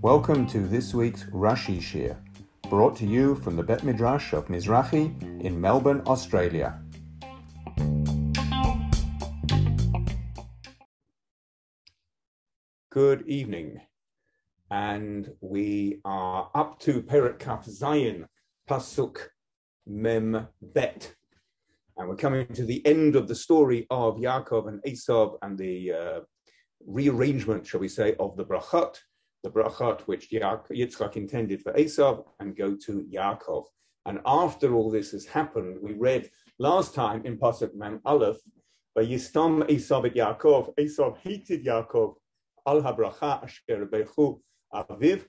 Welcome to this week's Rashi Shiur, brought to you from the Bet Midrash of Mizrahi in Melbourne, Australia. Good evening, and we are up to Perak Kaf Zayin, Pasuk Mem Bet, and we're coming to the end of the story of Yaakov and Esav and the uh, rearrangement, shall we say, of the brachot. The brachot which Yitzchak intended for Esav and go to Yaakov. And after all this has happened, we read last time in Pasuk Mem Aleph, Yistam Esav at Yaakov, Esav hated Yaakov, al habracha asher bechu aviv,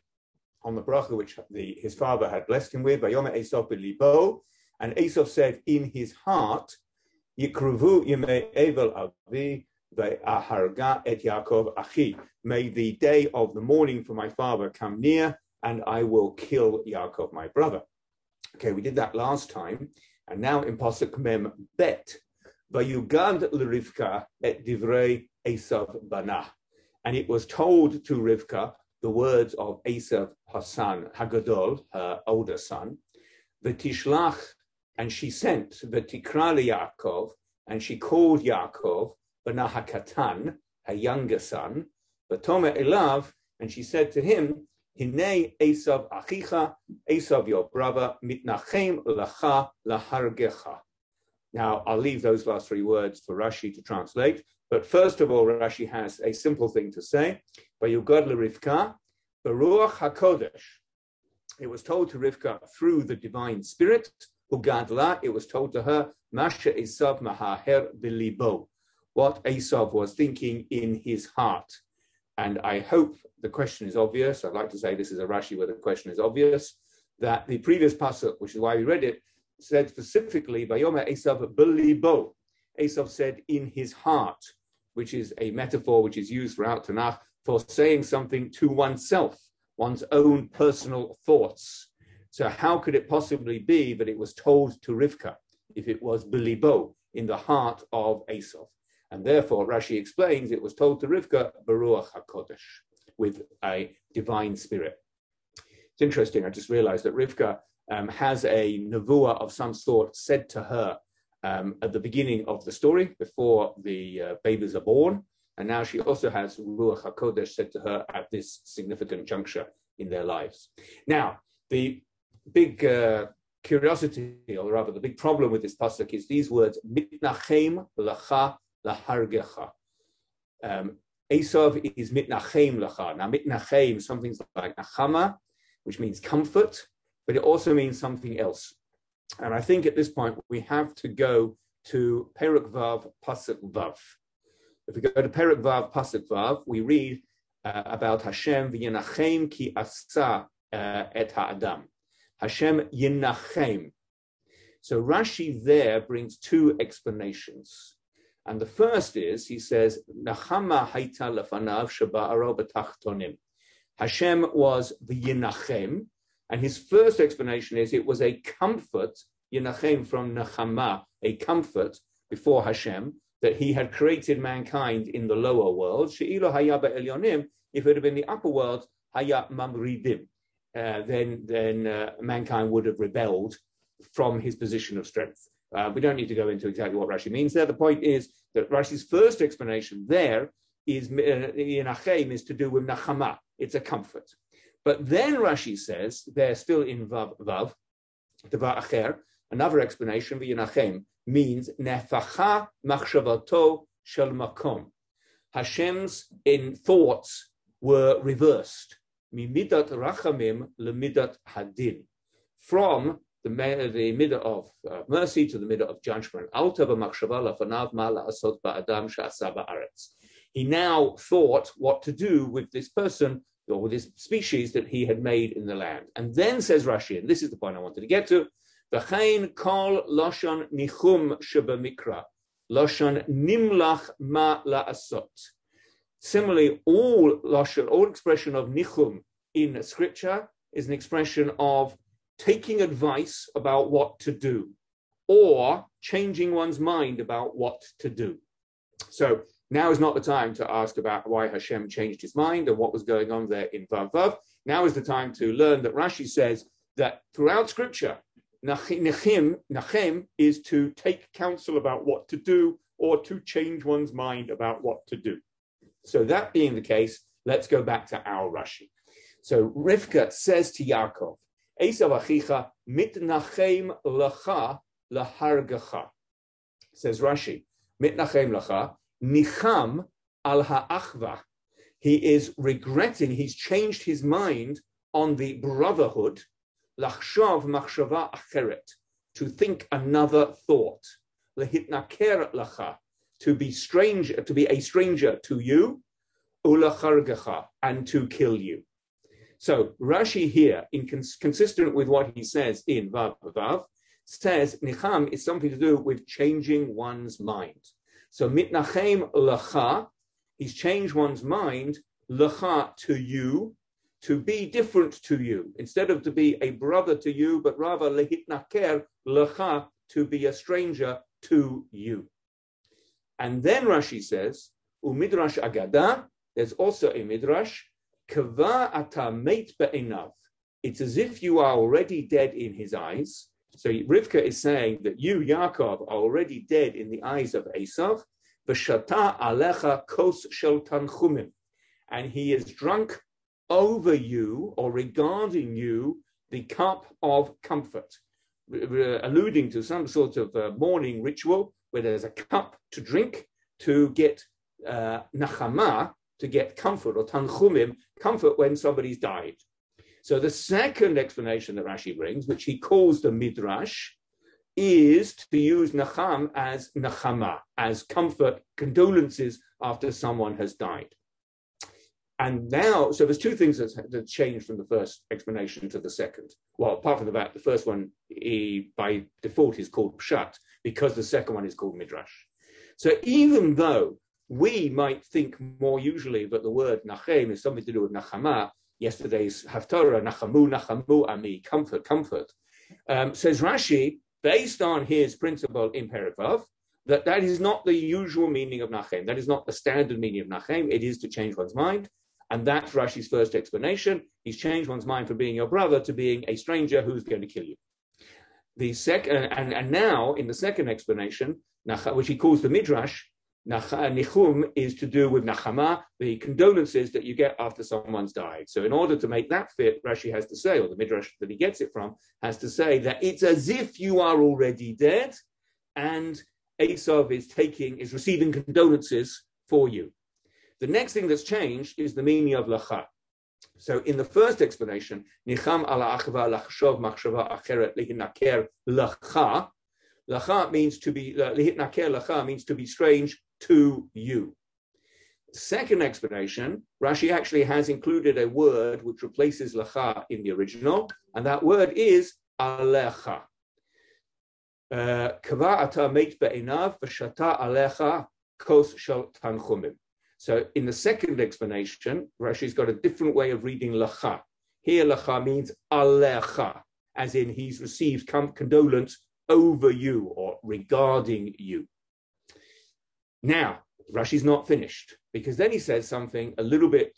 on the bracha which the, his father had blessed him with, Vayoma Esav libo, and Esav said in his heart, Yikruvu yemei evel avi, Aharga et Yaakov achi. May the day of the mourning for my father come near, and I will kill Yaakov, my brother. Okay, we did that last time, and now in pasuk mem bet, vayugad l'Rivka et divrei Esav bana, and it was told to Rivka the words of Esav Hassan Hagadol, her older son, v'tishlach, and she sent the v'tikra Yaakov, and she called Yaakov Banaha Katan, her younger son, Batoma Elav, and she said to him, Hine Esav Achicha, Esav your brother, Mitnachem Lacha Lahargecha. Now, I'll leave those last three words for Rashi to translate. But first of all, Rashi has a simple thing to say. Vayugad Rivka, B'Ruach HaKodesh. It was told to Rivka through the divine spirit, Ugadla, it was told to her, Masha Esav Mahaher Bilibo what Esav was thinking in his heart. And I hope the question is obvious. I'd like to say this is a Rashi where the question is obvious. That the previous pasuk, which is why we read it, said specifically, "Vayoma Esav belibo." Esav said in his heart, which is a metaphor which is used throughout Tanakh for saying something to oneself, one's own personal thoughts. So how could it possibly be that it was told to Rivka if it was belibo in the heart of Esav? And therefore, Rashi explains it was told to Rivka, B'Ruach HaKodesh, with a divine spirit. It's interesting, I just realized that Rivka um, has a nevuah of some sort said to her um, at the beginning of the story, before the uh, babies are born. And now she also has Ruach HaKodesh said to her at this significant juncture in their lives. Now, the big uh, curiosity, or rather the big problem with this pasuk is these words, mitnachem lacha lahargecha. Um, Esav is mitnachem lacha. Now, mitnachem, something like nachama, which means comfort, but it also means something else. And I think at this point we have to go to Perak Vav Pasuk Vav. If we go to Perak Vav Pasuk Vav, we read uh, about Hashem v'yenachem ki asa uh, et ha'adam. Hashem yenachem. So Rashi there brings two explanations. And the first is, he says, Nachama haita lefanav shaba'aro. Hashem was the Yinachem, and his first explanation is it was a comfort, Yinachem from Nachama, a comfort before Hashem, that he had created mankind in the lower world. She'ilo hayaba elyonim, if it had been the upper world, hayat mamridim, uh, then, then uh, mankind would have rebelled from his position of strength. Uh, we don't need to go into exactly what Rashi means there. The point is that Rashi's first explanation there is uh, in Achem is to do with Nachama. It's a comfort. But then Rashi says, they're still in Vav, Vav Devar Acher, another explanation, V'yinachem, means Nefacha Machshavato Shel Makom. Hashem's in thoughts were reversed. Mimidat Rachamim Lemidat Hadin. From the, the middle of uh, mercy to the middle of judgment. He now thought what to do with this person or with this species that he had made in the land. And then says Rashi, and this is the point I wanted to get to, V'chein kol loshon nichum shebamikra, loshon nimlach ma la'asot. Similarly, all loshon, all expression of nichum in scripture is an expression of taking advice about what to do or changing one's mind about what to do. So Now is not the time to ask about why Hashem changed his mind and what was going on there in Vav Vav. Now is the time to learn that Rashi says that throughout Scripture, Nachim, Nachem is to take counsel about what to do or to change one's mind about what to do. So that being the case, let's go back to our Rashi. So Rivka says to Yaakov, Esav achicha mitnachem lacha lahargacha. Says Rashi, mitnachem lacha nicham al ha'achva. He is regretting, he's changed his mind on the brotherhood, lachshav machshava acheret, to think another thought, lehitnaker lacha, to be strange, to be a stranger to you, ulachargacha, and to kill you. So Rashi here, in cons- consistent with what he says in Vav Vav, says nicham is something to do with changing one's mind. So mitnachem lacha, he's changed one's mind lacha to you, to be different to you, instead of to be a brother to you, but rather lehitnaker lacha, to be a stranger to you. And then Rashi says, umidrash agada, there's also a midrash, kava ata meit be'enav. It's as if you are already dead in his eyes. So Rivka is saying that you, Yaakov, are already dead in the eyes of Esav. V'shata alecha kos shel tanchumim. And he is drunk over you or regarding you the cup of comfort, alluding to some sort of uh, mourning ritual where there's a cup to drink to get uh, nachama, to get comfort, or tanchumim, comfort when somebody's died. So the second explanation that Rashi brings, which he calls the midrash, is to use nacham as nachama, as comfort, condolences after someone has died. And now, so there's two things that, that changed from the first explanation to the second. Well, apart from the fact the first one, he, by default, is called pshat because the second one is called midrash. So even though we might think more usually that the word nachem is something to do with nachama, yesterday's haftarah, nachamu, nachamu, ami, comfort, comfort, um, says Rashi, based on his principle in Perikvav, that that is not the usual meaning of nachem. That is not the standard meaning of nachem. It is to change one's mind. And that's Rashi's first explanation. He's changed one's mind from being your brother to being a stranger who's going to kill you. The second, uh, and, and now in the second explanation, which he calls the midrash, uh, nichum is to do with nachama, the condolences that you get after someone's died. So in order to make that fit, Rashi has to say, or the midrash that he gets it from, has to say that it's as if you are already dead, and Esav is taking, is receiving condolences for you. The next thing that's changed is the meaning of lacha. So in the first explanation, nicham ala achva lachshov machshava acheret lihinaker lacha. Lacha means to be lihinaker lacha means to be strange to you. Second explanation, Rashi actually has included a word which replaces lacha in the original, and that word is alecha. Uh, Kava ata meit be'enav v'shata alecha kos shel tanchumim. So in the second explanation, Rashi's got a different way of reading lacha. Here lacha means alecha, as in he's received condolence over you or regarding you. Now, Rashi's not finished because then he says something a little bit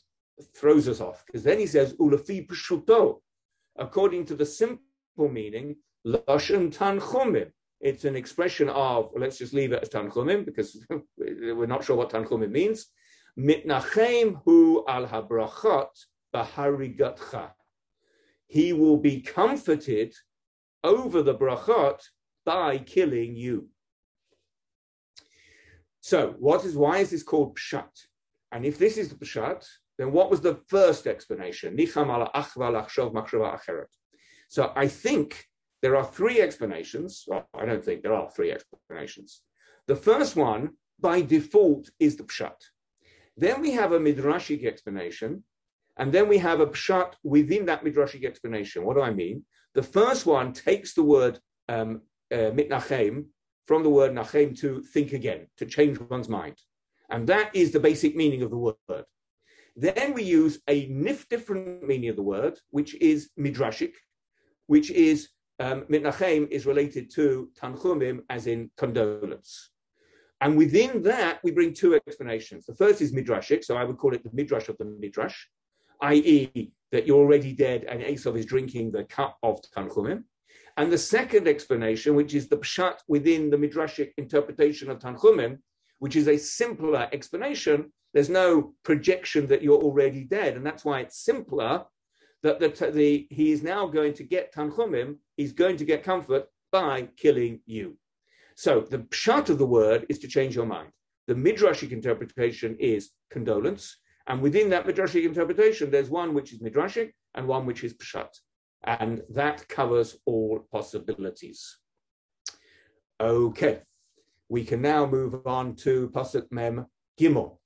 throws us off because then he says ulafi pshuto, according to the simple meaning, lashon tanchumim. It's an expression of, let's just leave it as tanchumim because we're not sure what tanchumim means. Mitnachem hu al habrachot baharigatcha. He will be comforted over the brachot by killing you. So, what is why is this called pshat? And if this is the pshat, then what was the first explanation? So I think there are three explanations. Well, I don't think there are three explanations. The first one, by default, is the pshat. Then we have a midrashic explanation, and then we have a pshat within that midrashic explanation. What do I mean? The first one takes the word um, uh, mitnachem from the word nachem to think again, to change one's mind. And that is the basic meaning of the word. Then we use a nif different meaning of the word, which is midrashic, which is um, mitnachem is related to tanchumim as in condolence. And within that, we bring two explanations. The first is midrashic, so I would call it the midrash of the midrash, i.e., that you're already dead and Esav is drinking the cup of Tanchumim. And the second explanation, which is the pshat within the midrashic interpretation of Tanchumim, which is a simpler explanation. There's no projection that you're already dead, and that's why it's simpler. That the, the he is now going to get Tanchumim, he's going to get comfort by killing you. So the pshat of the word is to change your mind. The midrashic interpretation is condolence, and within that midrashic interpretation, there's one which is midrashic and one which is pshat, and that covers all possibilities. Okay, we can now move on to pasuk mem gimel.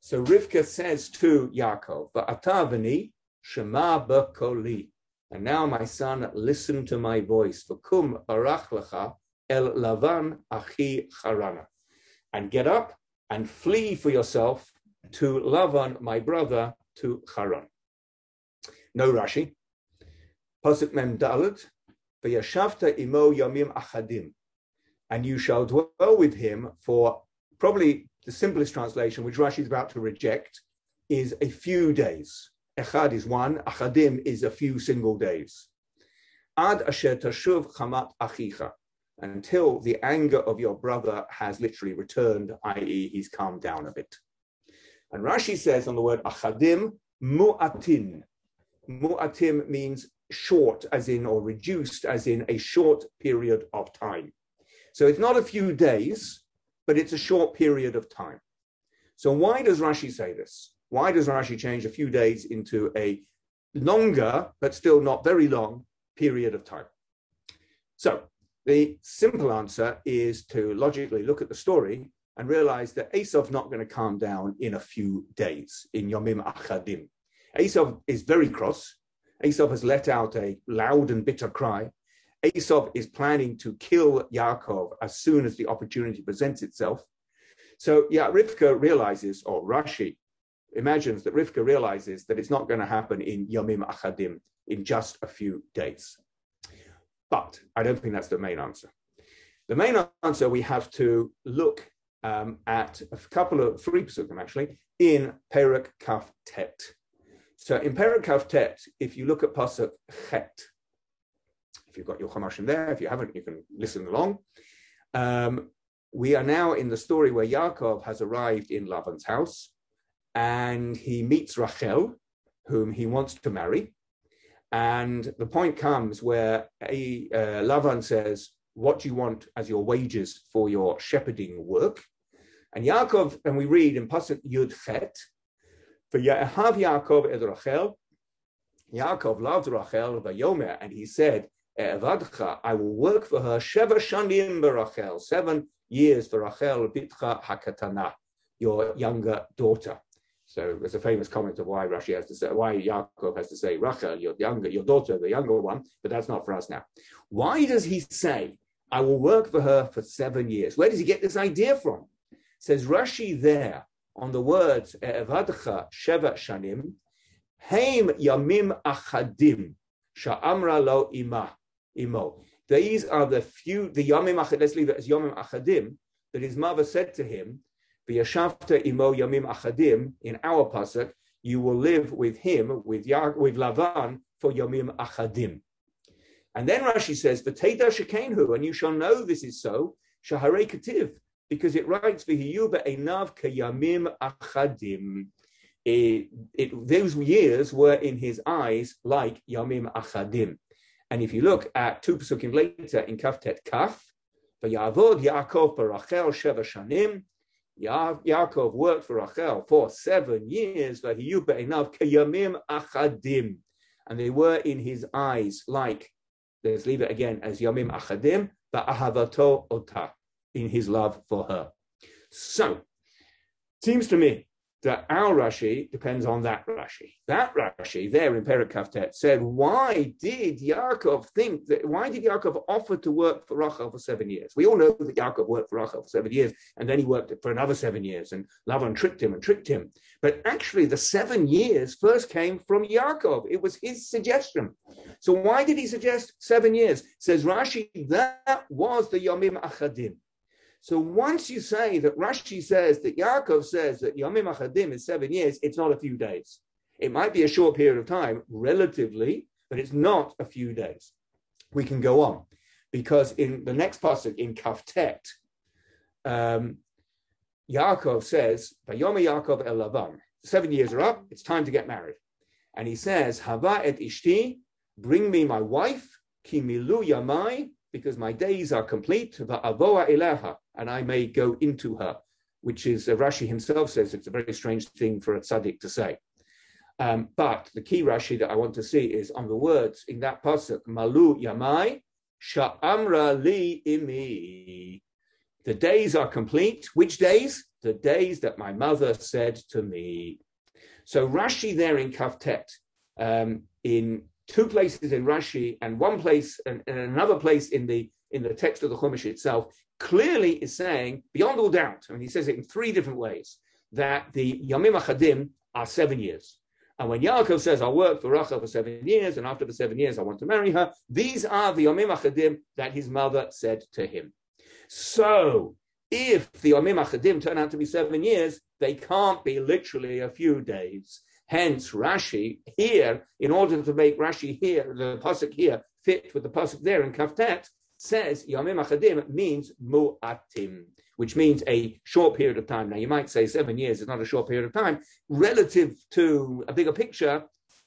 So Rivka says to Yaakov, "Va'atavani shema b'koli." And now, my son, listen to my voice. V'kum barach lecha el lavan achi charana. And get up and flee for yourself to Lavan, my brother, to Haran. No Rashi. Pasuk Mem Dalet, V'yashavta imo yamim achadim. And you shall dwell with him for probably the simplest translation, which Rashi is about to reject, is a few days. Echad is one, achadim is a few single days. Ad asher tashuv chamat achicha until the anger of your brother has literally returned, i.e., he's calmed down a bit. And Rashi says on the word achadim, mu'atin. Mu'atim means short, as in, or reduced, as in a short period of time. So it's not a few days, but it's a short period of time. So why does Rashi say this? Why does Rashi change a few days into a longer, but still not very long period of time? So the simple answer is to logically look at the story and realize that Esav's not going to calm down in a few days, in Yomim Achadim. Esav is very cross. Esav has let out a loud and bitter cry. Esav is planning to kill Yaakov as soon as the opportunity presents itself. So, yeah, Rivka realizes, or Rashi imagines that Rivka realizes that it's not going to happen in Yomim Achadim in just a few days. But I don't think that's the main answer. The main answer we have to look um, at a couple of three pasukim actually in Perak Kaf Tet. So in Perak Kaf Tet, if you look at pasuk Chet, if you've got your Chumash in there, if you haven't, you can listen along. Um, we are now in the story where Yaakov has arrived in Lavan's house, and he meets Rachel, whom he wants to marry. And the point comes where a, uh, Lavan says, What do you want as your wages for your shepherding work? And Yaakov, and we read in Pasuk Yud Chet, for Yahav Yaakov ed Rachel, Yaakov loved Rachel Vayomer, and he said, I will work for her Sheva Shanim Rachel, seven years for Rachel Bitcha Hakatana, your younger daughter. So there's a famous comment of why Rashi has to say, why Yaakov has to say, Rachel, your younger, your daughter, the younger one, but that's not for us now. Why does he say, I will work for her for seven years? Where does he get this idea from? Says Rashi there on the words, Evadcha Sheva Shanim, Haim Yamim Achadim, Sha'amra Lo Ima, Imo. These are the few, the Yamim Achadim, let's leave it as Yamim Achadim, that his mother said to him, V'yashavta imo yamim achadim, in our pasuk, you will live with him, with, Yah, with Lavan, for yamim achadim. And then Rashi says, V'teda shekenhu, and you shall know this is so, shaharei kativ, because it writes, V'hiyuba enav kayamim achadim. It, it, those years were in his eyes like yamim achadim. And if you look at two pasukim later in Kaftet Kaf, V'yavod Yaakov barachel sheva shanim, Ya- Yaakov worked for Rachel for seven years, enough kayamim achadim, and they were in his eyes like, let's leave it again as yamim achadim, but ahavato ota, in his love for her. So, seems to me that our Rashi depends on that Rashi. That Rashi there in Perak Kaftet said, why did Yaakov think that, why did Yaakov offer to work for Rachel for seven years? We all know that Yaakov worked for Rachel for seven years, and then he worked for another seven years, and Lavan tricked him and tricked him. But actually, the seven years first came from Yaakov. It was his suggestion. So why did he suggest seven years? Says Rashi, that was the Yomim Achadim. So once you say that Rashi says that Yaakov says that Yomim Achadim is seven years, it's not a few days. It might be a short period of time, relatively, but it's not a few days. We can go on because in the next pasuk in Kaftet, um, Yaakov says, "Vayoma Yaakov el Lavan." Seven years are up. It's time to get married, and he says, "Hava et ishti, bring me my wife, kimilu yamai, because my days are complete. Va'avoa eleha, and I may go into her." Which is uh, Rashi himself says it's a very strange thing for a tzaddik to say. Um, but the key Rashi that I want to see is on the words in that pasuk, Malu Yamai, Sha'amra li imi. The days are complete. Which days? The days that my mother said to me. So Rashi there in Kaftet, um, in two places in Rashi and one place and, and, another place in the in the text of the Chumash itself, clearly is saying beyond all doubt. I mean, he says it in three different ways that the Yamim Achadim are seven years. And when Yaakov says, I'll work for Rachel for seven years, and after the seven years, I want to marry her, these are the Yomim Achadim that his mother said to him. So, if the Yomim Achadim turn out to be seven years, they can't be literally a few days. Hence, Rashi here, in order to make Rashi here, the pasuk here, fit with the pasuk there in Kaftet, says Yomim Achadim means mu'atim which means a short period of time. Now, you might say seven years is not a short period of time. Relative to a bigger picture,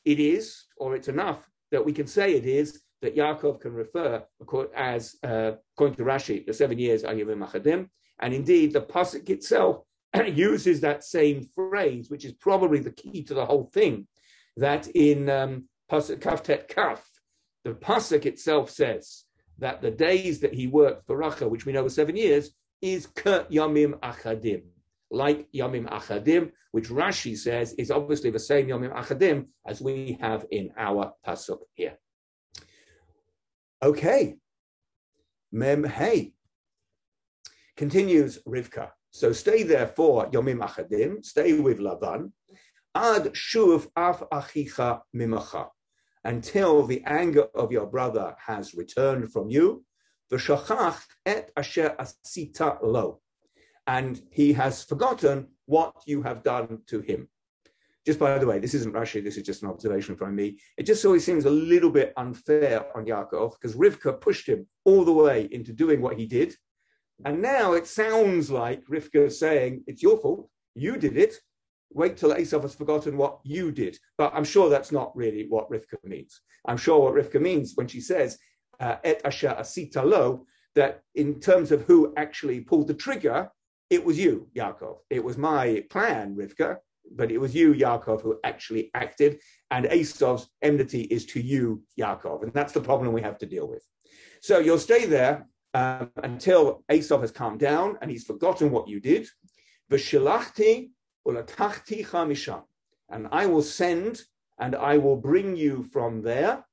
it is, or it's enough that we can say it is, that Yaakov can refer as, uh, according to Rashi, the seven years are Yamim Achadim. And indeed, the Pasuk itself uses that same phrase, which is probably the key to the whole thing, that in um, Kaftet Kaf, the Pasuk itself says that the days that he worked for Rachel, which we know were seven years, is K Yamim Achadim, like Yamim Achadim, which Rashi says is obviously the same Yamim Achadim as we have in our Pasuk here. Okay. Mem Hey. Continues Rivka. So stay there for Yomim Achadim, stay with Lavan, ad shuv af achicha mimacha, until the anger of your brother has returned from you, v'shachach et asher asita lo, and he has forgotten what you have done to him. Just by the way, this isn't Rashi, this is just an observation from me. It just always seems a little bit unfair on Yaakov because Rivka pushed him all the way into doing what he did. And now it sounds like Rivka is saying, It's your fault, you did it. Wait till Esav has forgotten what you did. But I'm sure that's not really what Rivka means. I'm sure what Rivka means when she says, uh, et asher asita lo, that in terms of who actually pulled the trigger, it was you, Yaakov. It was my plan, Rivka, but it was you, Yaakov, who actually acted. And Esav's enmity is to you, Yaakov. And that's the problem we have to deal with. So you'll stay there um, until Esav has calmed down and he's forgotten what you did. And I will send and I will bring you from there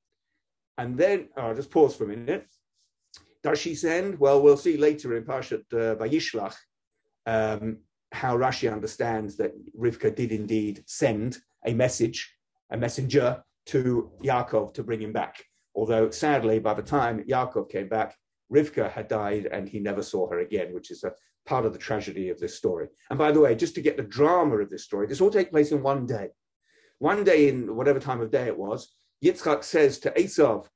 and then, oh, just pause for a minute. Does she send? Well, we'll see later in Parshat uh, Vayishlach um, how Rashi understands that Rivka did indeed send a message, a messenger to Yaakov to bring him back. Although sadly, by the time Yaakov came back, Rivka had died and he never saw her again, which is a part of the tragedy of this story. And by the way, just to get the drama of this story, this all takes place in one day. One day in whatever time of day it was, Yitzchak says to Esav,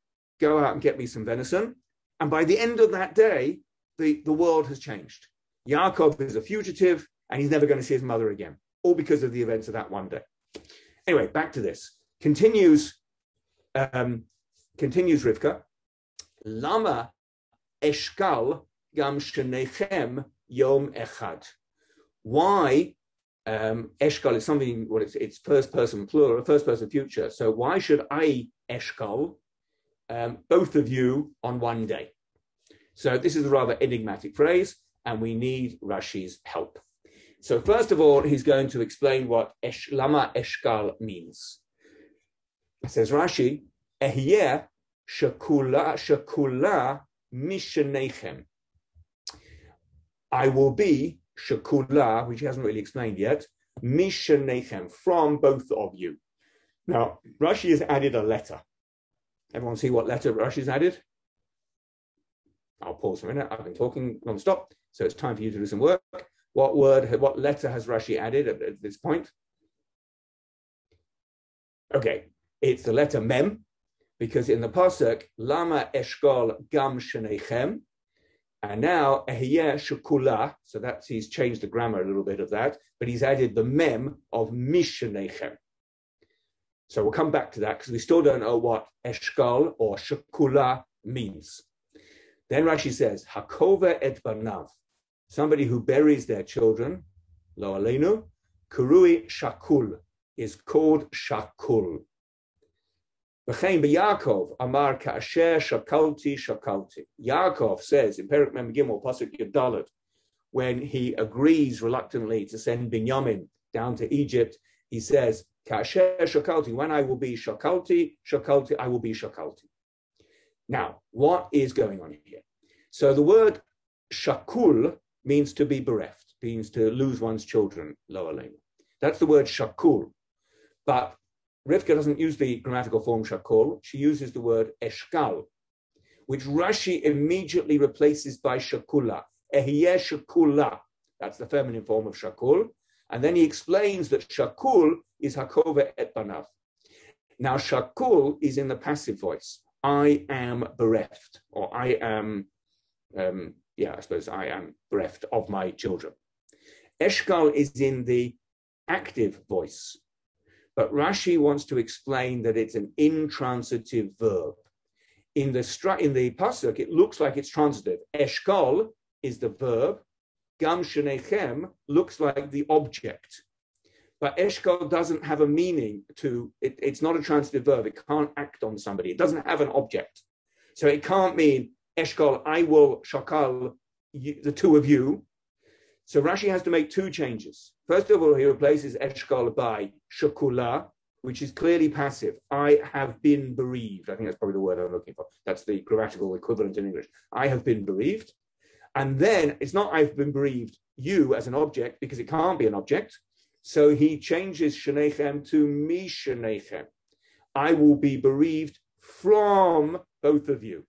go out and get me some venison. And by the end of that day, the, the world has changed. Yaakov is a fugitive and he's never going to see his mother again, all because of the events of that one day. Anyway, back to this. Continues, um, continues Rivka. Lama eshkal gam shenechem yom echad. Why um, eshkal is something, well, it's, it's first person plural, first person future. So why should I eshkal, um, both of you on one day? So this is a rather enigmatic phrase, and we need Rashi's help. So first of all, he's going to explain what esh, lama eshkal means. says Rashi, ehyeh shakula shakula mishanechem. I will be shakula, which he hasn't really explained yet, mishanechem, from both of you. Now, Rashi has added a letter. Everyone see what letter Rashi has added? I'll pause for a minute. I've been talking non-stop. So it's time for you to do some work. What word, what letter has Rashi added at, at this point? Okay, it's the letter mem, because in the pasuk lama eshkol gam shenechem, and now ehiyeh shukula. So that's he's changed the grammar a little bit of that, but he's added the mem of mishenechem. So we'll come back to that because we still don't know what eshkol or shukula means. Then Rashi says hakova et banav, somebody who buries their children, lo alenu, kurui shakul is called shakul. V'chein Yaakov amar ka'asher shakalti shakalti. Yaakov says in Perik Mem Gimel Pasuk Yadalit, when he agrees reluctantly to send Binyamin down to Egypt, he says, Ka'asher shakalti, when I will be shakalti, shakalti, I will be shakalti. Now, what is going on here? So the word shakul means to be bereft, means to lose one's children, lower lane. That's the word shakul. But Rivka doesn't use the grammatical form shakol, she uses the word eshkal, which Rashi immediately replaces by shakula. Ehiyeh shakula. That's the feminine form of shakul. And then he explains that shakul is hakova et banav. Now, shakul is in the passive voice. I am bereft, or I am, um, yeah, I suppose I am bereft of my children. Eshkal is in the active voice. But Rashi wants to explain that it's an intransitive verb. In the in the pasuk, it looks like it's transitive. Eshkol is the verb. Gam shenechem looks like the object. But eshkol doesn't have a meaning to it, it's not a transitive verb. It can't act on somebody. It doesn't have an object. So it can't mean eshkol, I will shakal the two of you. So Rashi has to make two changes. First of all, he replaces eshkol by shakula, which is clearly passive. I have been bereaved. I think that's probably the word I'm looking for. That's the grammatical equivalent in English. I have been bereaved. And then it's not I've been bereaved, you as an object, because it can't be an object. So he changes shenechem to mi shenechem. I will be bereaved from both of you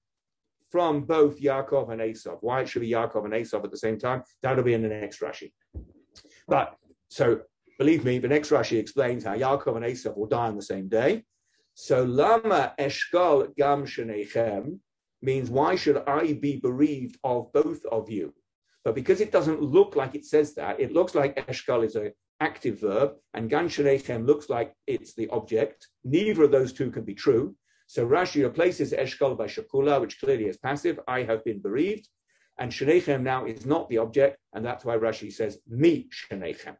from both Yaakov and Esav. Why it should be Yaakov and Esav at the same time, that'll be in the next Rashi. But so believe me, the next Rashi explains how Yaakov and Esav will die on the same day. So Lama Eshkal Gam Shenechem means why should I be bereaved of both of you? But because it doesn't look like it says that, it looks like Eshkal is an active verb, and Gam Shenechem looks like it's the object. Neither of those two can be true. So Rashi replaces eshkal by Shakula, which clearly is passive. I have been bereaved. And Shenechem now is not the object, and that's why Rashi says me Shenechem.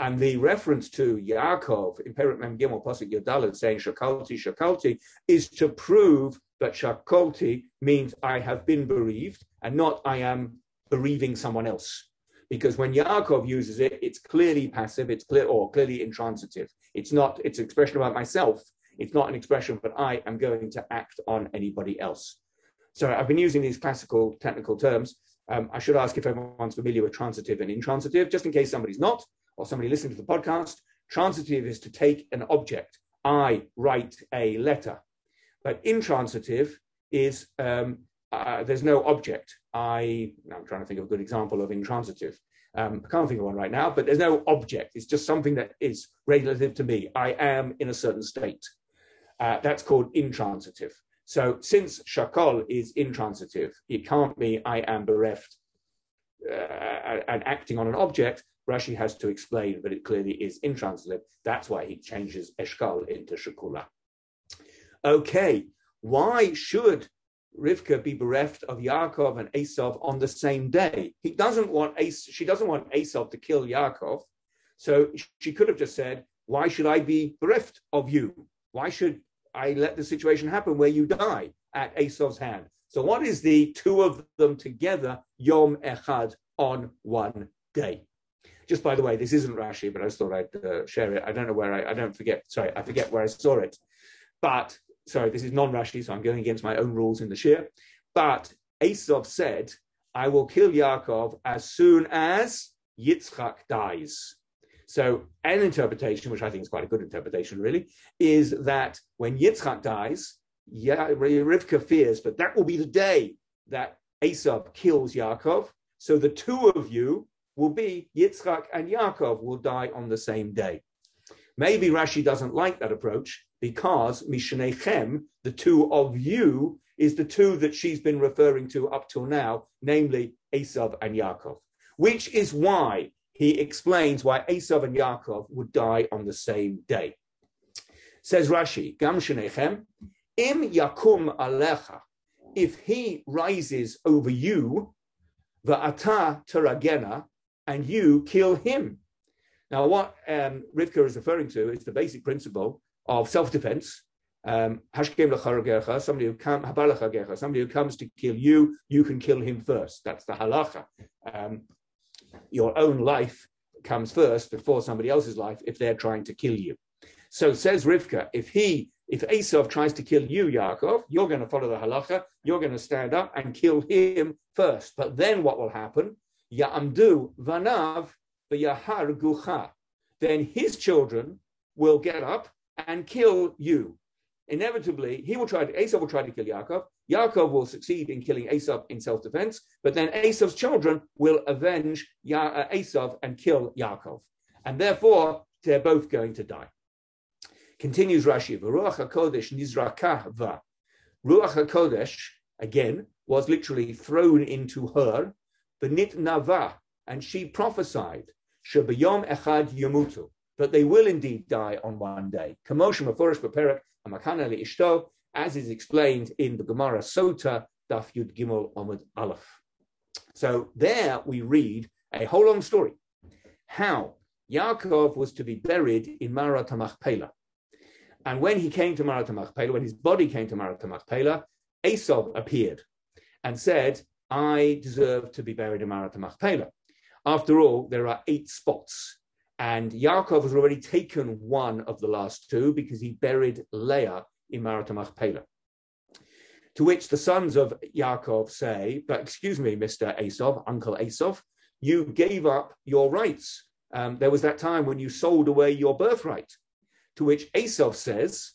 And the reference to Yaakov in Perik Mem Gimel Pasuk Yodalit saying Shakalti Shakalti is to prove that Shakalti means I have been bereaved and not I am bereaving someone else. Because when Yaakov uses it, it's clearly passive, it's clear or clearly intransitive. It's not, it's an expression about myself. It's not an expression, but I am going to act on anybody else. So I've been using these classical technical terms. Um, I should ask if everyone's familiar with transitive and intransitive, just in case somebody's not, or somebody listening to the podcast. Transitive is to take an object. I write a letter. But intransitive is um, uh, there's no object. I, I'm trying to think of a good example of intransitive. Um, I can't think of one right now, but there's no object. It's just something that is relative to me. I am in a certain state. Uh, that's called intransitive. So since shakol is intransitive, it can't be I am bereft uh, and acting on an object. Rashi has to explain that it clearly is intransitive. That's why he changes eshkal into shakula. Okay, why should Rivka be bereft of Yaakov and Esav on the same day? He doesn't want she doesn't want Esav to kill Yaakov, so she could have just said, "Why should I be bereft of you? Why should I let the situation happen where you die at Esav's hand. So what is the two of them together, Yom Echad, on one day? Just by the way, this isn't Rashi, but I just thought I'd uh, share it. I don't know where I, I don't forget, sorry, I forget where I saw it. But, sorry, this is non-Rashi, so I'm going against my own rules in the Shiur. But Esav said, I will kill Yaakov as soon as Yitzchak dies. So, an interpretation, which I think is quite a good interpretation, really, is that when Yitzchak dies, yeah, Rivka fears, but that will be the day that Esav kills Yaakov. So the two of you will be Yitzchak and Yaakov will die on the same day. Maybe Rashi doesn't like that approach because Mishnechem, the two of you, is the two that she's been referring to up till now, namely Esav and Yaakov, which is why he explains why Esav and Yaakov would die on the same day. Says Rashi, Gam Shenechem, Im Yakum Alecha, if he rises over you, Va'ata Taragena, and you kill him. Now, what um, Rivka is referring to is the basic principle of self-defense. Um, somebody who comes, somebody who comes to kill you, you can kill him first. That's the halacha. Um, your own life comes first before somebody else's life if they're trying to kill you. So says Rivka, if he, if Esav tries to kill you, Yaakov, you're going to follow the halacha, you're going to stand up and kill him first. But then what will happen? Ya'amdu vanav v'yahar gucha. Then his children will get up and kill you. Inevitably, he will try to, Esav will try to kill Yaakov. Yaakov will succeed in killing Esav in self-defense, but then Esav's children will avenge ya- uh, Esav and kill Yaakov. And therefore, they're both going to die. Continues Rashi, Ruach HaKodesh nizrakah va. Ruach HaKodesh, again, was literally thrown into her, Benit Nava, and she prophesied, Shabayom Echad Yamutu, that they will indeed die on one day. Kamosh Mafurish Beperek Amakana Ishto, as is explained in the Gemara Sota, Daf Yud Gimel Omid Aleph. So there we read a whole long story how Yaakov was to be buried in Marat Machpelah. And when he came to Marat Machpelah, when his body came to Marat Machpelah, Esav appeared and said, I deserve to be buried in Marat Machpelah. After all, there are eight spots. And Yaakov has already taken one of the last two because he buried Leah in Marat Machpelah. To which the sons of Yaakov say, but excuse me, Mr. Esav, Uncle Esav, you gave up your rights. Um, there was that time when you sold away your birthright. To which Esav says,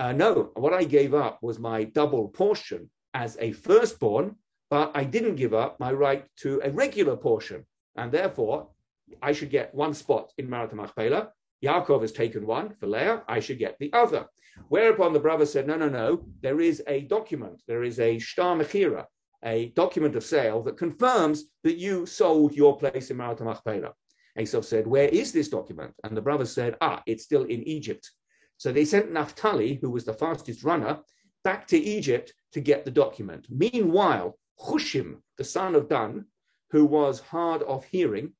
uh, no, what I gave up was my double portion as a firstborn, but I didn't give up my right to a regular portion. And therefore, I should get one spot in Marat Machpelah. Yaakov has taken one for Leah, I should get the other. Whereupon the brother said, No, no, no, there is a document, there is a shtar mechira, a document of sale that confirms that you sold your place in Marat Machpelah. Esav said, Where is this document? And the brothers said, Ah, it's still in Egypt. So they sent Naphtali, who was the fastest runner, back to Egypt to get the document. Meanwhile, Hushim, the son of Dan, who was hard of hearing,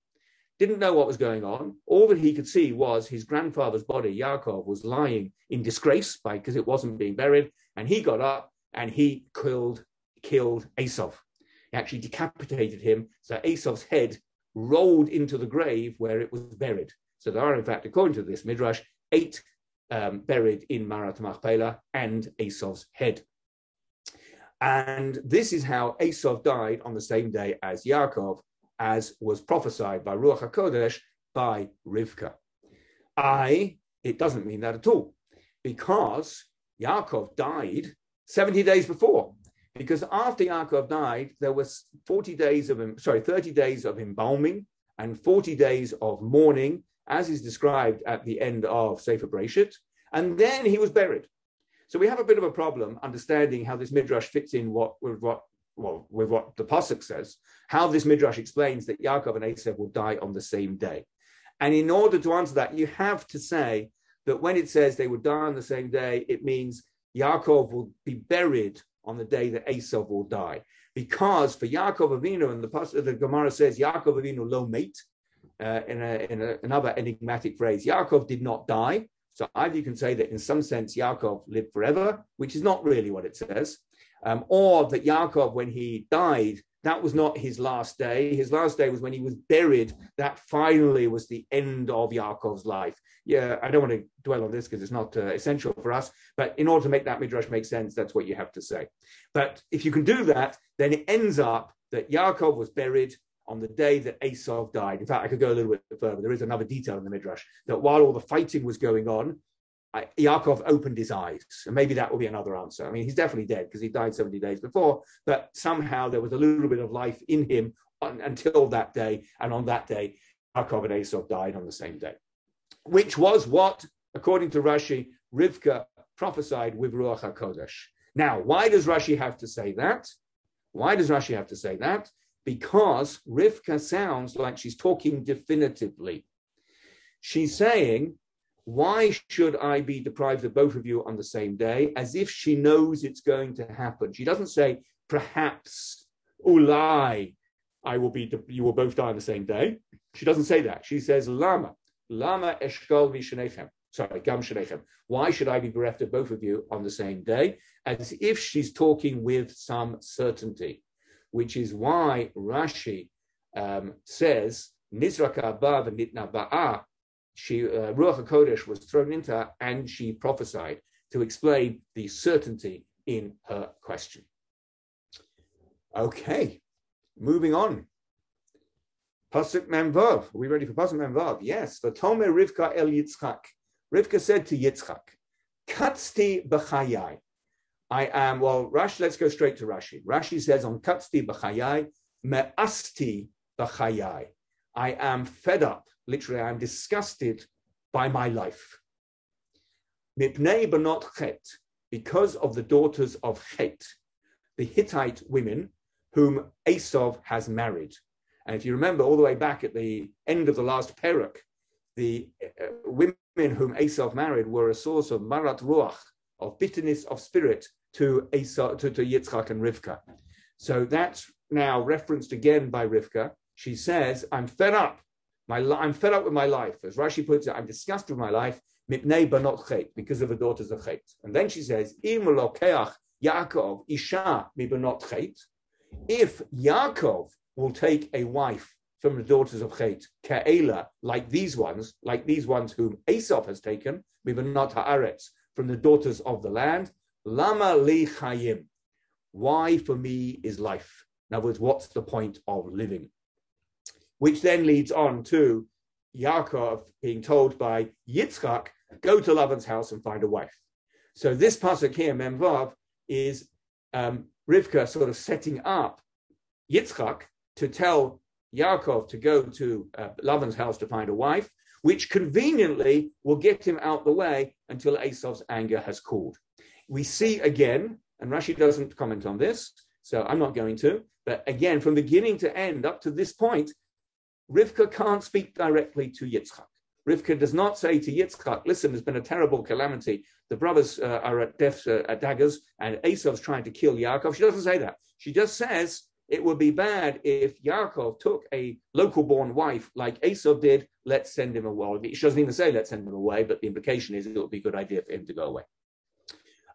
didn't know what was going on. All that he could see was his grandfather's body, Yaakov, was lying in disgrace because it wasn't being buried. And he got up and he killed killed Esav. He actually decapitated him. So Esav's head rolled into the grave where it was buried. So there are, in fact, according to this midrash, eight um, buried in Marat Machpelah and Esav's head. And this is how Esav died on the same day as Yaakov, as was prophesied by Ruach HaKodesh by Rivka. I, it doesn't mean that at all, because Yaakov died 70 days before. Because after Yaakov died, there was 40 days of, sorry, 30 days of embalming and 40 days of mourning, as is described at the end of Sefer Breshit. And then he was buried. So we have a bit of a problem understanding how this midrash fits in what with what well with what the pasuk says. How this midrash explains that Yaakov and Esav will die on the same day, and in order to answer that, you have to say that when it says they would die on the same day, it means Yaakov will be buried on the day that Esav will die, because for Yaakov Avinu and the the Gemara says Yaakov Avinu lo mate. Uh, in, a, in a, another enigmatic phrase, Yaakov did not die, so either you can say that in some sense Yaakov lived forever, which is not really what it says, um, or that Yaakov, when he died, that was not his last day. His last day was when he was buried. That finally was the end of Yaakov's life. Yeah, I don't want to dwell on this because it's not uh, essential for us. But in order to make that midrash make sense, that's what you have to say. But if you can do that, then it ends up that Yaakov was buried on the day that Esav died. In fact, I could go a little bit further. There is another detail in the Midrash that while all the fighting was going on, Yaakov opened his eyes. And maybe that will be another answer. I mean, he's definitely dead because he died 70 days before, but somehow there was a little bit of life in him on, until that day. And on that day, Yaakov and Esau died on the same day, which was what, according to Rashi, Rivka prophesied with Ruach HaKodesh. Now, why does Rashi have to say that? Why does Rashi have to say that? Because Rivka sounds like she's talking definitively. She's saying, why should I be deprived of both of you on the same day? As if she knows it's going to happen. She doesn't say, perhaps, ulai, I will be, you will both die on the same day. She doesn't say that. She says, lama, lama eshkol vishanechem. Sorry, gam shenechem. Why should I be bereft of both of you on the same day? As if she's talking with some certainty, which is why Rashi um, says, Nizraka abav nitna ba'a, she uh, Ruach HaKodesh was thrown into her and she prophesied to explain the certainty in her question. Okay, moving on. Pasuk Memvav. Are we ready for Pasuk Memvav? Yes. Vatomer Rivka El Yitzchak. Rivka said to Yitzchak, Katzti b'chayai. I am, well, Rashi, let's go straight to Rashi. Rashi says on Katzti b'chayai, me'asti b'chayai. I am fed up literally, I'm disgusted by my life. Mipnei banot chet, because of the daughters of Chet, the Hittite women whom Esav has married. And if you remember all the way back at the end of the last Perek, the uh, women whom Esav married were a source of marat ruach, of bitterness of spirit to Esav, to, to Yitzchak and Rivka. So that's now referenced again by Rivka. She says, I'm fed up my, I'm fed up with my life. As Rashi puts it, I'm disgusted with my life, mipnei banot chet, because of the daughters of chet. And then she says, Yaakov isha mibanot chet. If Yaakov will take a wife from the daughters of Chet, Ka'ela, like these ones, like these ones whom Esav has taken, mibanot haaretz, from the daughters of the land, lama li chayim. Why for me is life? In other words, what's the point of living? Which then leads on to Yaakov being told by Yitzchak, go to Lavan's house and find a wife. So this pasuk here, Memvav, is um, Rivka sort of setting up Yitzchak to tell Yaakov to go to uh, Lavan's house to find a wife, which conveniently will get him out the way until Esav's anger has cooled. We see again, and Rashi doesn't comment on this, so I'm not going to, but again, from beginning to end up to this point, Rivka can't speak directly to Yitzchak. Rivka does not say to Yitzchak, listen, there's been a terrible calamity. The brothers uh, are at death's uh, at daggers, and Esav's trying to kill Yaakov. She doesn't say that. She just says it would be bad if Yaakov took a local born wife like Esav did. Let's send him away. She doesn't even say let's send him away, but the implication is it would be a good idea for him to go away.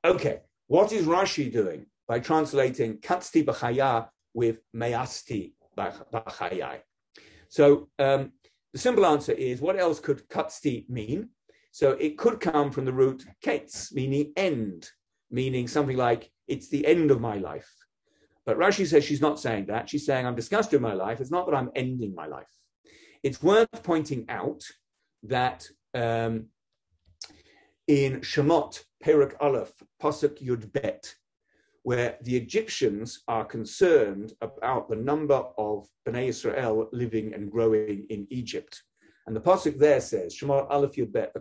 Okay, what is Rashi doing by translating Katzti b'chaya with Measti b'chayai? So um, the simple answer is what else could kutsti mean? So it could come from the root ketz, meaning end, meaning something like it's the end of my life. But Rashi says she's not saying that. She's saying I'm disgusted with my life. It's not that I'm ending my life. It's worth pointing out that um, in Shemot, Perak Aleph, Pasuk Yud Bet, where the Egyptians are concerned about the number of Bnei Israel living and growing in Egypt. And the pasuk there says, "Shemar Aleph Yud Bet,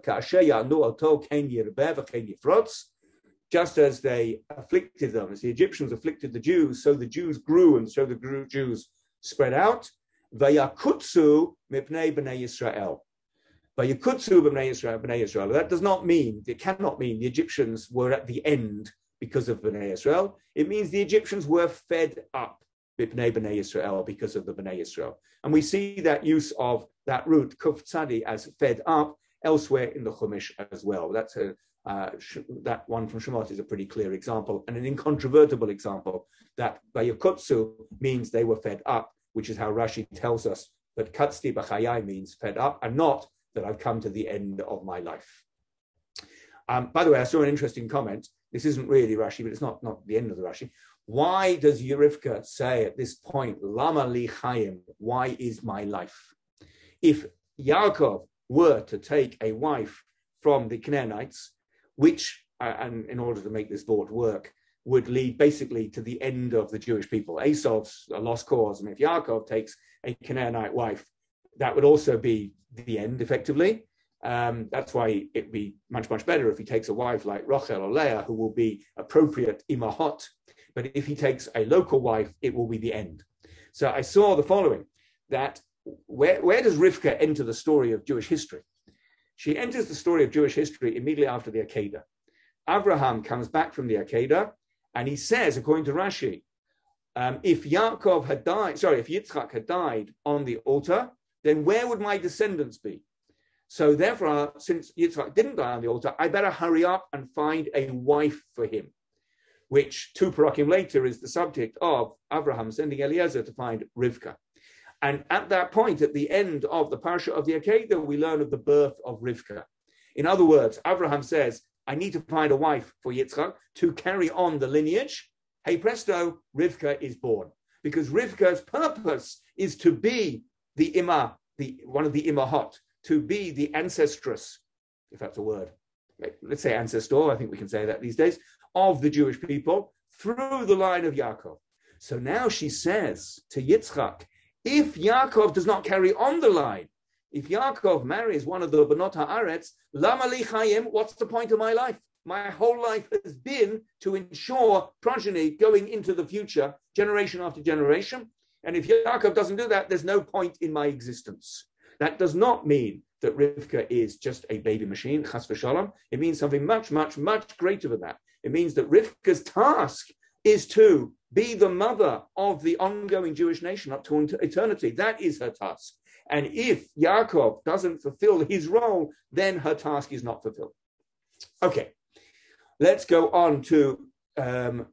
just as they afflicted them, as the Egyptians afflicted the Jews, so the Jews grew, and so the Jews spread out. Vayakutsu mipnei bnei Yisrael. Vayakutsu bnei Israel, bnei Israel. That does not mean, it cannot mean the Egyptians were at the end because of Bnei Israel. It means the Egyptians were fed up with Bnei Israel because of the Bnei Israel. And we see that use of that root, kuf tzadi, as fed up elsewhere in the Chumash as well. That's a, uh, that one from Shemot is a pretty clear example and an incontrovertible example that Vayakutsu means they were fed up, which is how Rashi tells us. that Katzti Bachayai means fed up and not that I've come to the end of my life. Um, by the way, I saw an interesting comment. This isn't really Rashi, but it's not, not the end of the Rashi. Why does Yerivka say at this point, Lama li chayim, why is my life? If Yaakov were to take a wife from the Canaanites, which, uh, and in order to make this thought work, would lead basically to the end of the Jewish people. Esau's a lost cause. And if Yaakov takes a Canaanite wife, that would also be the end effectively. Um, that's why it'd be much, much better if he takes a wife like Rachel or Leah, who will be appropriate imahot. But if he takes a local wife, it will be the end. So I saw the following that where, where does Rivka enter the story of Jewish history? She enters the story of Jewish history immediately after the Akedah. Abraham comes back from the Akedah and he says, according to Rashi, um, if Yaakov had died, sorry, if Yitzchak had died on the altar, then where would my descendants be? So therefore, since Yitzchak didn't die on the altar, I better hurry up and find a wife for him, which two parakim later is the subject of Abraham sending Eliezer to find Rivka. And at that point, at the end of the parsha of the Akedah, we learn of the birth of Rivka. In other words, Abraham says, I need to find a wife for Yitzchak to carry on the lineage. Hey presto, Rivka is born. Because Rivka's purpose is to be the Imah, the one of the Imahot, to be the ancestress, if that's a word. Let's say ancestor, I think we can say that these days, of the Jewish people through the line of Yaakov. So now she says to Yitzchak, if Yaakov does not carry on the line, if Yaakov marries one of the Benot Haaretz, Lama li chayim, what's the point of my life? My whole life has been to ensure progeny going into the future, generation after generation. And if Yaakov doesn't do that, there's no point in my existence. That does not mean that Rivka is just a baby machine, chas v'shalom. It means something much, much, much greater than that. It means that Rivka's task is to be the mother of the ongoing Jewish nation up to eternity. That is her task. And if Yaakov doesn't fulfill his role, then her task is not fulfilled. Okay, let's go on to um,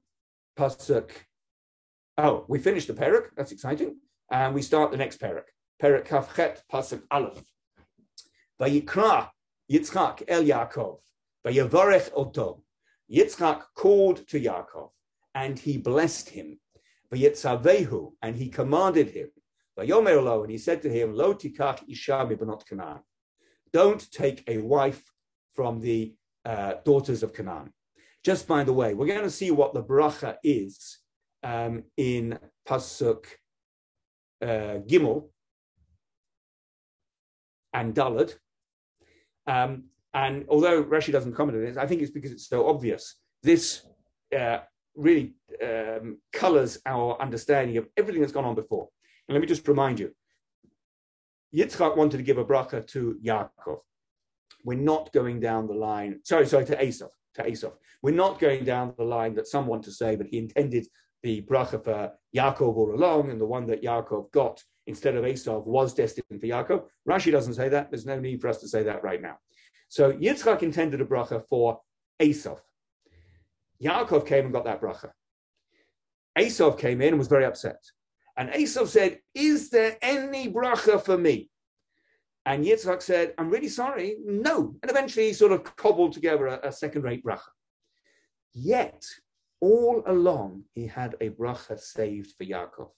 Pasuk. Oh, we finished the Perak. That's exciting. And we start the next Perak. Perak Kafchet Pasuk Aleph. Vayikra Yitzchak El Yaakov. Vayavarech Oto. Yitzchak called to Yaakov and he blessed him. Vayitzavehu, and he commanded him. Vayomer lo, and he said to him, Lo tikach isha mibanot Canaan. Don't take a wife from the uh, daughters of Canaan. Just by the way, we're going to see what the bracha is um, in Pasuk uh, Gimel and Dalet. Um, and although Rashi doesn't comment on it, I think it's because it's so obvious. This uh, really um, colors our understanding of everything that's gone on before. And let me just remind you Yitzchak wanted to give a bracha to Yaakov. We're not going down the line, sorry, sorry, to Esav, to Esav. We're not going down the line that some want to say that he intended the bracha for Yaakov all along, and the one that Yaakov got instead of Esav was destined for Yaakov. Rashi doesn't say that. There's no need for us to say that right now. So Yitzchak intended a bracha for Esav. Yaakov came and got that bracha. Esav came in and was very upset. And Esav said, Is there any bracha for me? And Yitzchak said, I'm really sorry, no. And eventually he sort of cobbled together a, a second rate bracha. Yet, all along, he had a bracha saved for Yaakov.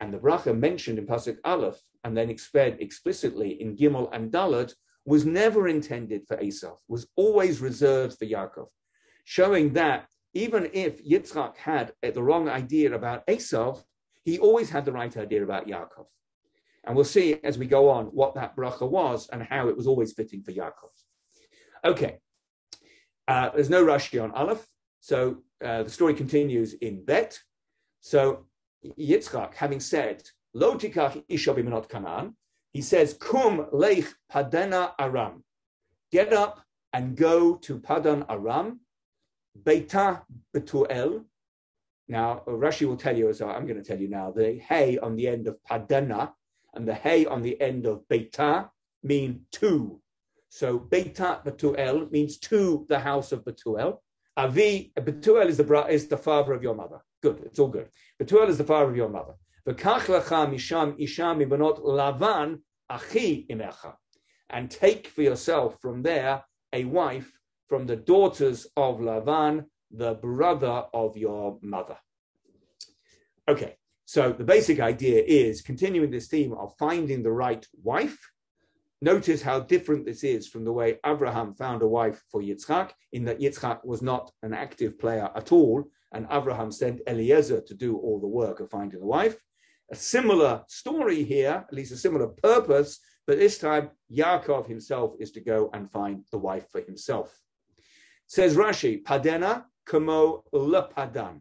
And the bracha mentioned in Pasuk Aleph and then explained explicitly in Gimel and Dalet was never intended for Esav, was always reserved for Yaakov showing that even if Yitzchak had the wrong idea about Esav, he always had the right idea about Yaakov. And we'll see as we go on what that bracha was and how it was always fitting for Yaakov. Okay, uh, there's no Rashi on Aleph, so uh, the story continues in Bet. So Yitzchak, having said, Lo tikach isha b'minot Canaan, he says, Kum leich padana aram. Get up and go to Padan Aram, Beta Betuel. Now, Rashi will tell you, as I'm going to tell you now, the hey on the end of Padana and the hey on the end of Beta mean two. So Beta Betuel means to the house of Betuel. Avi, Betuel is the, is the father of your mother. Good, it's all good. Betuel is the father of your mother. misham lavan achi imecha. And take for yourself from there a wife from the daughters of Lavan, the brother of your mother. Okay, so the basic idea is continuing this theme of finding the right wife. Notice how different this is from the way Abraham found a wife for Yitzchak, in that Yitzchak was not an active player at all, and Abraham sent Eliezer to do all the work of finding a wife. A similar story here, at least a similar purpose, but this time Yaakov himself is to go and find the wife for himself. Says Rashi, Padena kamo lepadan.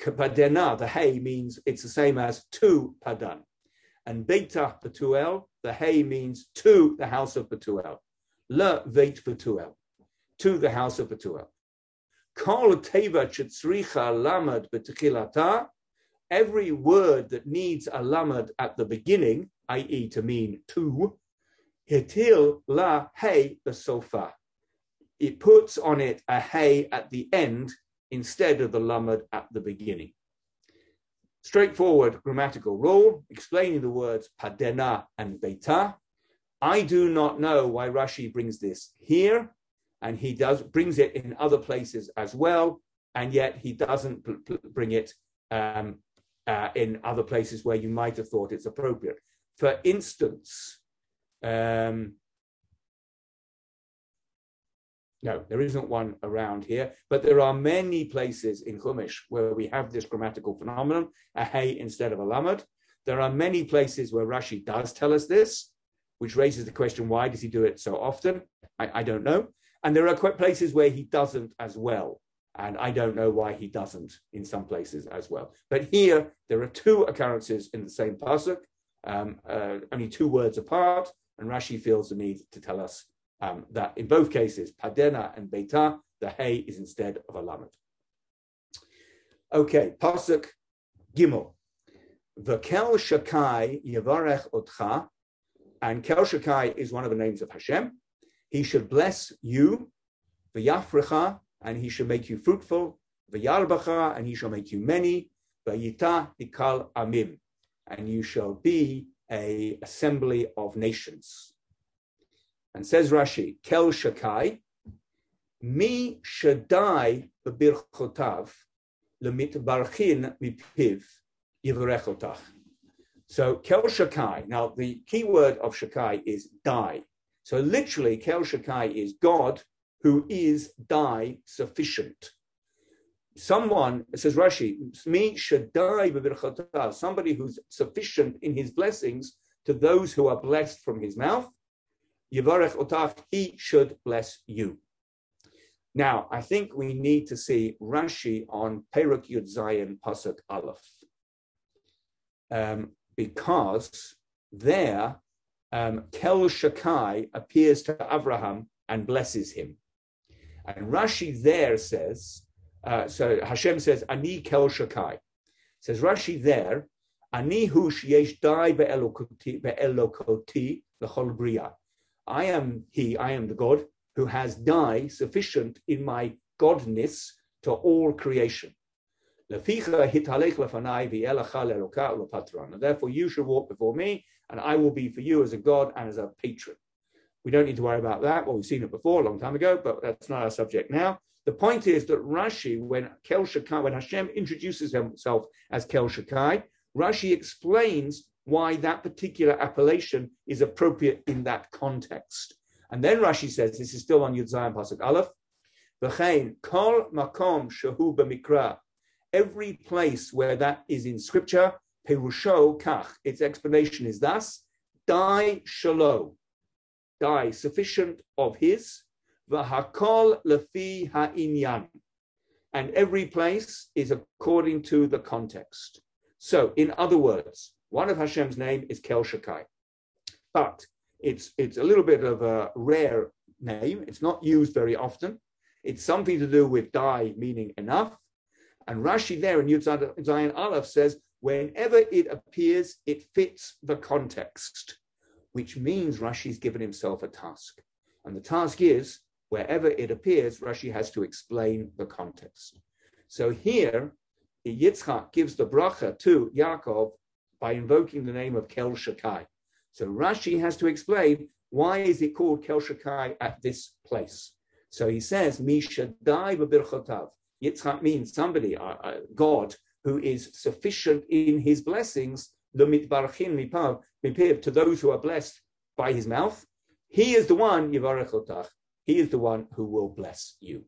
Padena, the hay means it's the same as to padan. And Beta Betuel, the hay means to the house of Betuel. Le Veit Betuel, to the house of Betuel. Every word that needs a lamad at the beginning, i.e., to mean to, hitil la hey the sofa. It puts on it a hey at the end instead of the lamad at the beginning. Straightforward grammatical rule, explaining the words padena and beta. I do not know why Rashi brings this here, and he does brings it in other places as well, and yet he doesn't bring it um, uh, in other places where you might have thought it's appropriate. For instance, um, no, there isn't one around here, but there are many places in Chumash where we have this grammatical phenomenon, a hey instead of a lamad. There are many places where Rashi does tell us this, which raises the question, why does he do it so often? I, I don't know. And there are places where he doesn't as well. And I don't know why he doesn't in some places as well. But here, there are two occurrences in the same pasuk, um, uh, only two words apart, and Rashi feels the need to tell us um, that in both cases, Padena and Beta, the hay is instead of a lamed. Okay, pasuk gimel. V'kel shakai yavarech otcha, and Kel Shakai is one of the names of Hashem. He should bless you, v'yafrecha, and he shall make you fruitful, v'yarbacha, and he shall make you many, v'yita ikal amim, and you shall be a assembly of nations. And says Rashi, Kel Shakai, mi shadai bebirchotav, lemit barchin mipiv, yivarechotach. So Kel Shakai, now the key word of Shakai is dai. So literally, Kel Shakai is God who is dai sufficient. Someone, says Rashi, me should dai somebody who's sufficient in his blessings to those who are blessed from his mouth. Yivarech otach, he should bless you. Now, I think we need to see Rashi on Peruk Yud Zayin Pasuk Aleph. Um, because there, um, Kel Shakai appears to Abraham and blesses him. And Rashi there says, uh, so Hashem says, Ani kel shakai. Says Rashi there, Ani hu sheyesh dai be'elokoti l'chol bria. I am he, I am the God who has dai sufficient in my godness to all creation. And therefore you shall walk before me, and I will be for you as a God and as a patron. We don't need to worry about that. Well, we've seen it before a long time ago, but that's not our subject now. The point is that Rashi, when Kel Shakai, when Hashem introduces himself as Kel Shakai, Rashi explains why that particular appellation is appropriate in that context. And then Rashi says, this is still on Yud Zayin Pasuk Aleph, V'chein kol makom shehu b'mikra, every place where that is in scripture, perusho kach, its explanation is thus, dai shalom, dai sufficient of his, v'hakol lefi ha'inyan. And every place is according to the context. So, in other words, one of Hashem's name is Kel Shakai. But it's, it's a little bit of a rare name. It's not used very often. It's something to do with dai, meaning enough. And Rashi there in Yud Zayin Aleph says, whenever it appears, it fits the context which means Rashi's given himself a task. And the task is, wherever it appears, Rashi has to explain the context. So here, Yitzchak gives the bracha to Yaakov by invoking the name of Kel Shakai. So Rashi has to explain why is it called Kel Shakai at this place. So he says, Misha Dai. Yitzchak means somebody, uh, uh, God, who is sufficient in his blessings, the mitbarchin mipav, to those who are blessed by his mouth, he is the one, Yivarech he is the one who will bless you.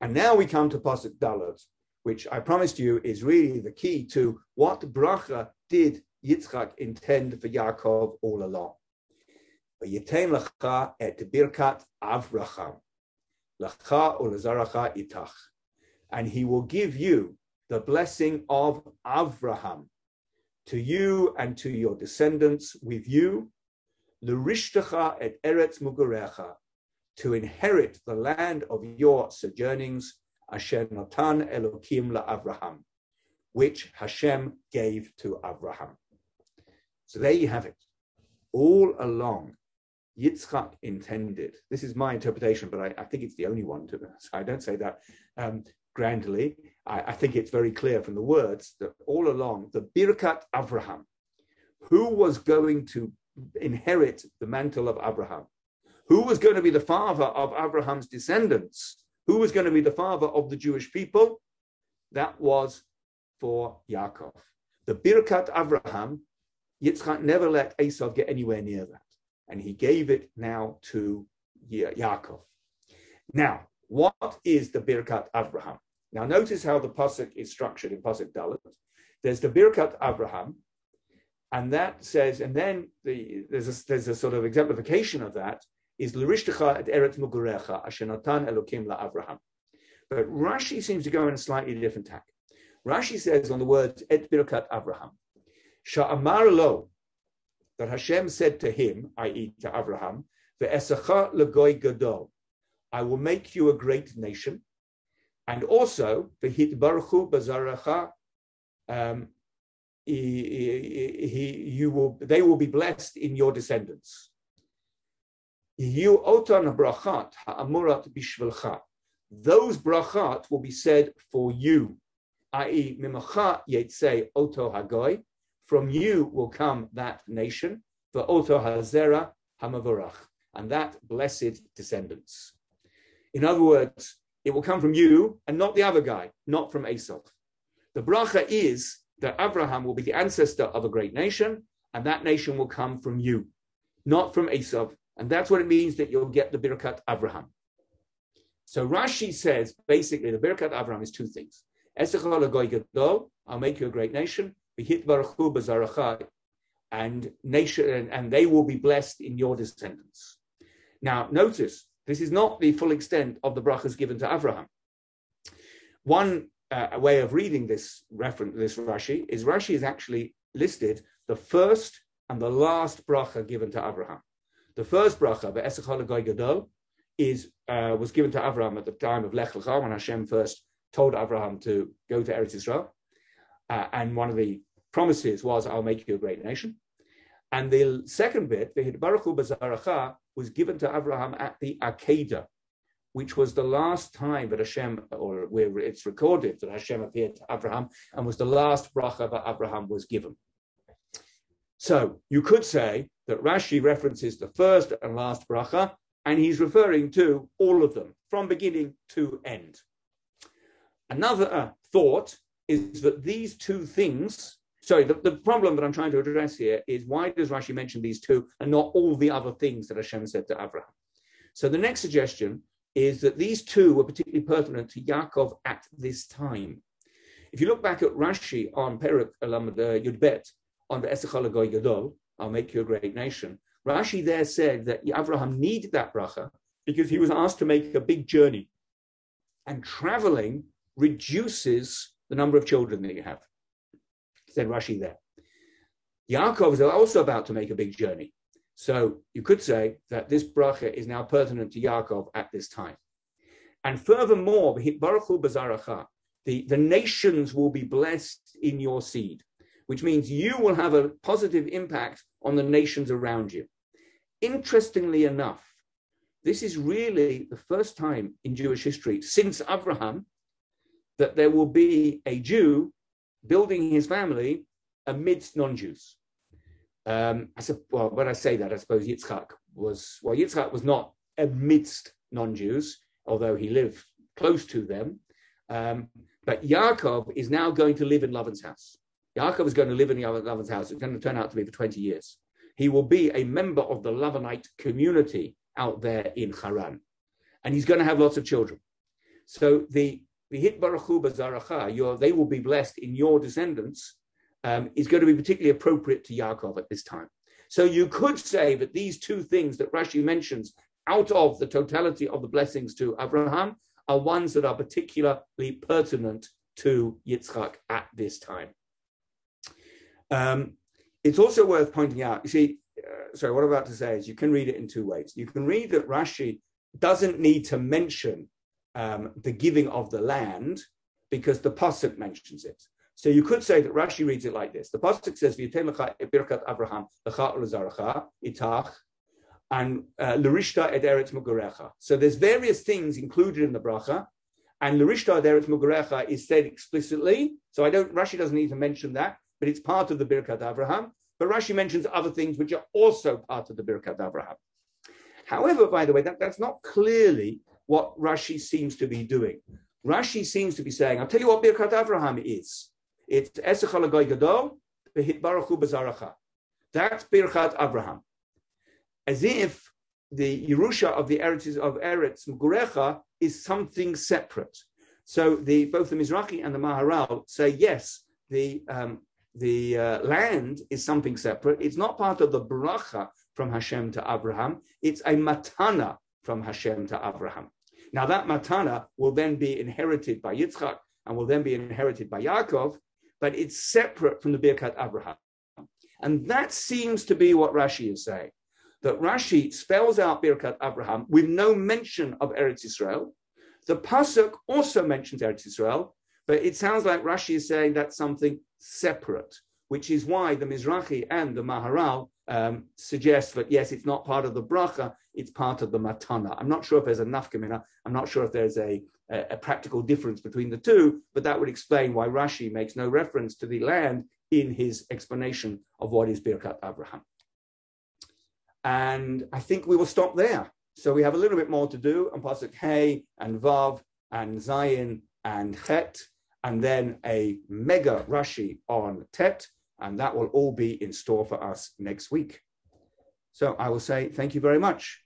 And now we come to Pasuk Dalet, which I promised you is really the key to what bracha did Yitzchak intend for Yaakov all along. V'yitem lecha et birkat Avraham, lecha ulezaracha itach, and he will give you the blessing of Avraham to you and to your descendants with you, l'rishtacha et eretz mugarecha, to inherit the land of your sojournings, Asher Natan Elokim Avraham, which Hashem gave to Avraham. So there you have it. All along, Yitzchak intended, this is my interpretation, but I, I think it's the only one to so I don't say that um, grandly. I, I, think it's very clear from the words that all along, the Birkat Avraham, who was going to inherit the mantle of Abraham, who was going to be the father of Abraham's descendants, who was going to be the father of the Jewish people, that was for Yaakov. The Birkat Avraham, Yitzchak never let Esau get anywhere near that. And he gave it now to Yaakov. Now, what is the Birkat Avraham? Now, notice how the Pasuk is structured in Pasuk Dalet. There's the Birkat Abraham, and that says, and then the, there's, a, there's a sort of exemplification of that is l'rishtecha et eretz mugurecha asher natan elokim la'avraham. But Rashi seems to go in a slightly different tack. Rashi says on the words et birkat Abraham, sha'amar lo, that Hashem said to him, i.e. to Avraham, ve'esacha legoy gadol, I will make you a great nation, and also um, he, he, you will, they will be blessed in your descendants. Those brachat will be said for you, i.e., mimacha oto hagoy. From you will come that nation, the oto hazera hamavorach, and that blessed descendants. In other words, it will come from you and not the other guy, not from Esau. The bracha is that Abraham will be the ancestor of a great nation, and that nation will come from you, not from Esau, and that's what it means that you'll get the Birkat Avraham. So Rashi says basically the Birkat Avraham is two things. I'll make you a great nation. And nation and they will be blessed in your descendants. Now notice this is not the full extent of the brachas given to Avraham. One uh, way of reading this reference, this Rashi, is Rashi is actually listed the first and the last bracha given to Avraham. The first bracha, Ve'esach Gadol, is uh, was given to Avraham at the time of Lech Lecha, when Hashem first told Avraham to go to Eretz Israel. Uh, and one of the promises was, I'll make you a great nation. And the second bit, the Baruchu Bazaracha, was given to Avraham at the Akedah, which was the last time that Hashem, or where it's recorded that Hashem appeared to Abraham, and was the last bracha that Abraham was given. So you could say that Rashi references the first and last bracha, and he's referring to all of them from beginning to end. Another uh, thought is that these two things, sorry, the, the problem that I'm trying to address here is why does Rashi mention these two and not all the other things that Hashem said to Abraham? So the next suggestion is that these two were particularly pertinent to Yaakov at this time. If you look back at Rashi on Perak Alamad Yudbet, on the Esechal Gadol, I'll make you a great nation. Rashi there said that Abraham needed that bracha because he was asked to make a big journey. And traveling reduces the number of children that you have. Said Rashi there. Yaakov is also about to make a big journey. So you could say that this bracha is now pertinent to Yaakov at this time. And furthermore, the, the nations will be blessed in your seed which means you will have a positive impact on the nations around you. Interestingly enough, this is really the first time in Jewish history since Abraham that there will be a Jew building his family amidst non-Jews. Um, I said, well, when I say that, I suppose Yitzchak was well. Yitzchak was not amidst non-Jews, although he lived close to them. Um, but Yaakov is now going to live in Lavan's house. Yaakov is going to live in Lavan's house. It's going to turn out to be for 20 years. He will be a member of the Lavanite community out there in Haran. And he's going to have lots of children. So the Vihit Baruchu Bazaracha, they will be blessed in your descendants, um, is going to be particularly appropriate to Yaakov at this time. So you could say that these two things that Rashi mentions out of the totality of the blessings to Abraham are ones that are particularly pertinent to Yitzchak at this time. Um, it's also worth pointing out, you see, uh, sorry, what I'm about to say is you can read it in two ways. You can read that Rashi doesn't need to mention um, the giving of the land because the pasuk mentions it. So you could say that Rashi reads it like this: the pasuk says, birkat Abraham itach." And uh, Larishta ed eretz mugurecha. So there's various things included in the bracha, and Larishta ed eretz mugurecha is said explicitly. So I don't. Rashi doesn't need to mention that, but it's part of the Birkat Abraham. But Rashi mentions other things which are also part of the Birkat Abraham. However, by the way, that, that's not clearly what Rashi seems to be doing. Rashi seems to be saying, I'll tell you what Birkat Avraham is. It's Esechal Gadol, Behit Baruchu Bazaracha. That's Birkat Avraham. As if the Yerusha of the Eretz of Eretz Mugurecha is something separate. So the both the Mizrahi and the Maharal say yes, the um, the uh, land is something separate. It's not part of the bracha from Hashem to Abraham. It's a matana from Hashem to Abraham. Now that matana will then be inherited by Yitzchak and will then be inherited by Yaakov, but it's separate from the Birkat Abraham. And that seems to be what Rashi is saying. That Rashi spells out Birkat Abraham with no mention of Eretz Israel. The Pasuk also mentions Eretz Israel, but it sounds like Rashi is saying that's something separate, which is why the Mizrahi and the Maharal um, suggests that yes, it's not part of the bracha, it's part of the matana. I'm not sure if there's a nafka mina. I'm not sure if there's a, a, a, practical difference between the two, but that would explain why Rashi makes no reference to the land in his explanation of what is Birkat Abraham. And I think we will stop there. So we have a little bit more to do on Pasuk Hey and Vav and Zayin and Chet, and then a mega Rashi on Tet and that will all be in store for us next week. So I will say thank you very much.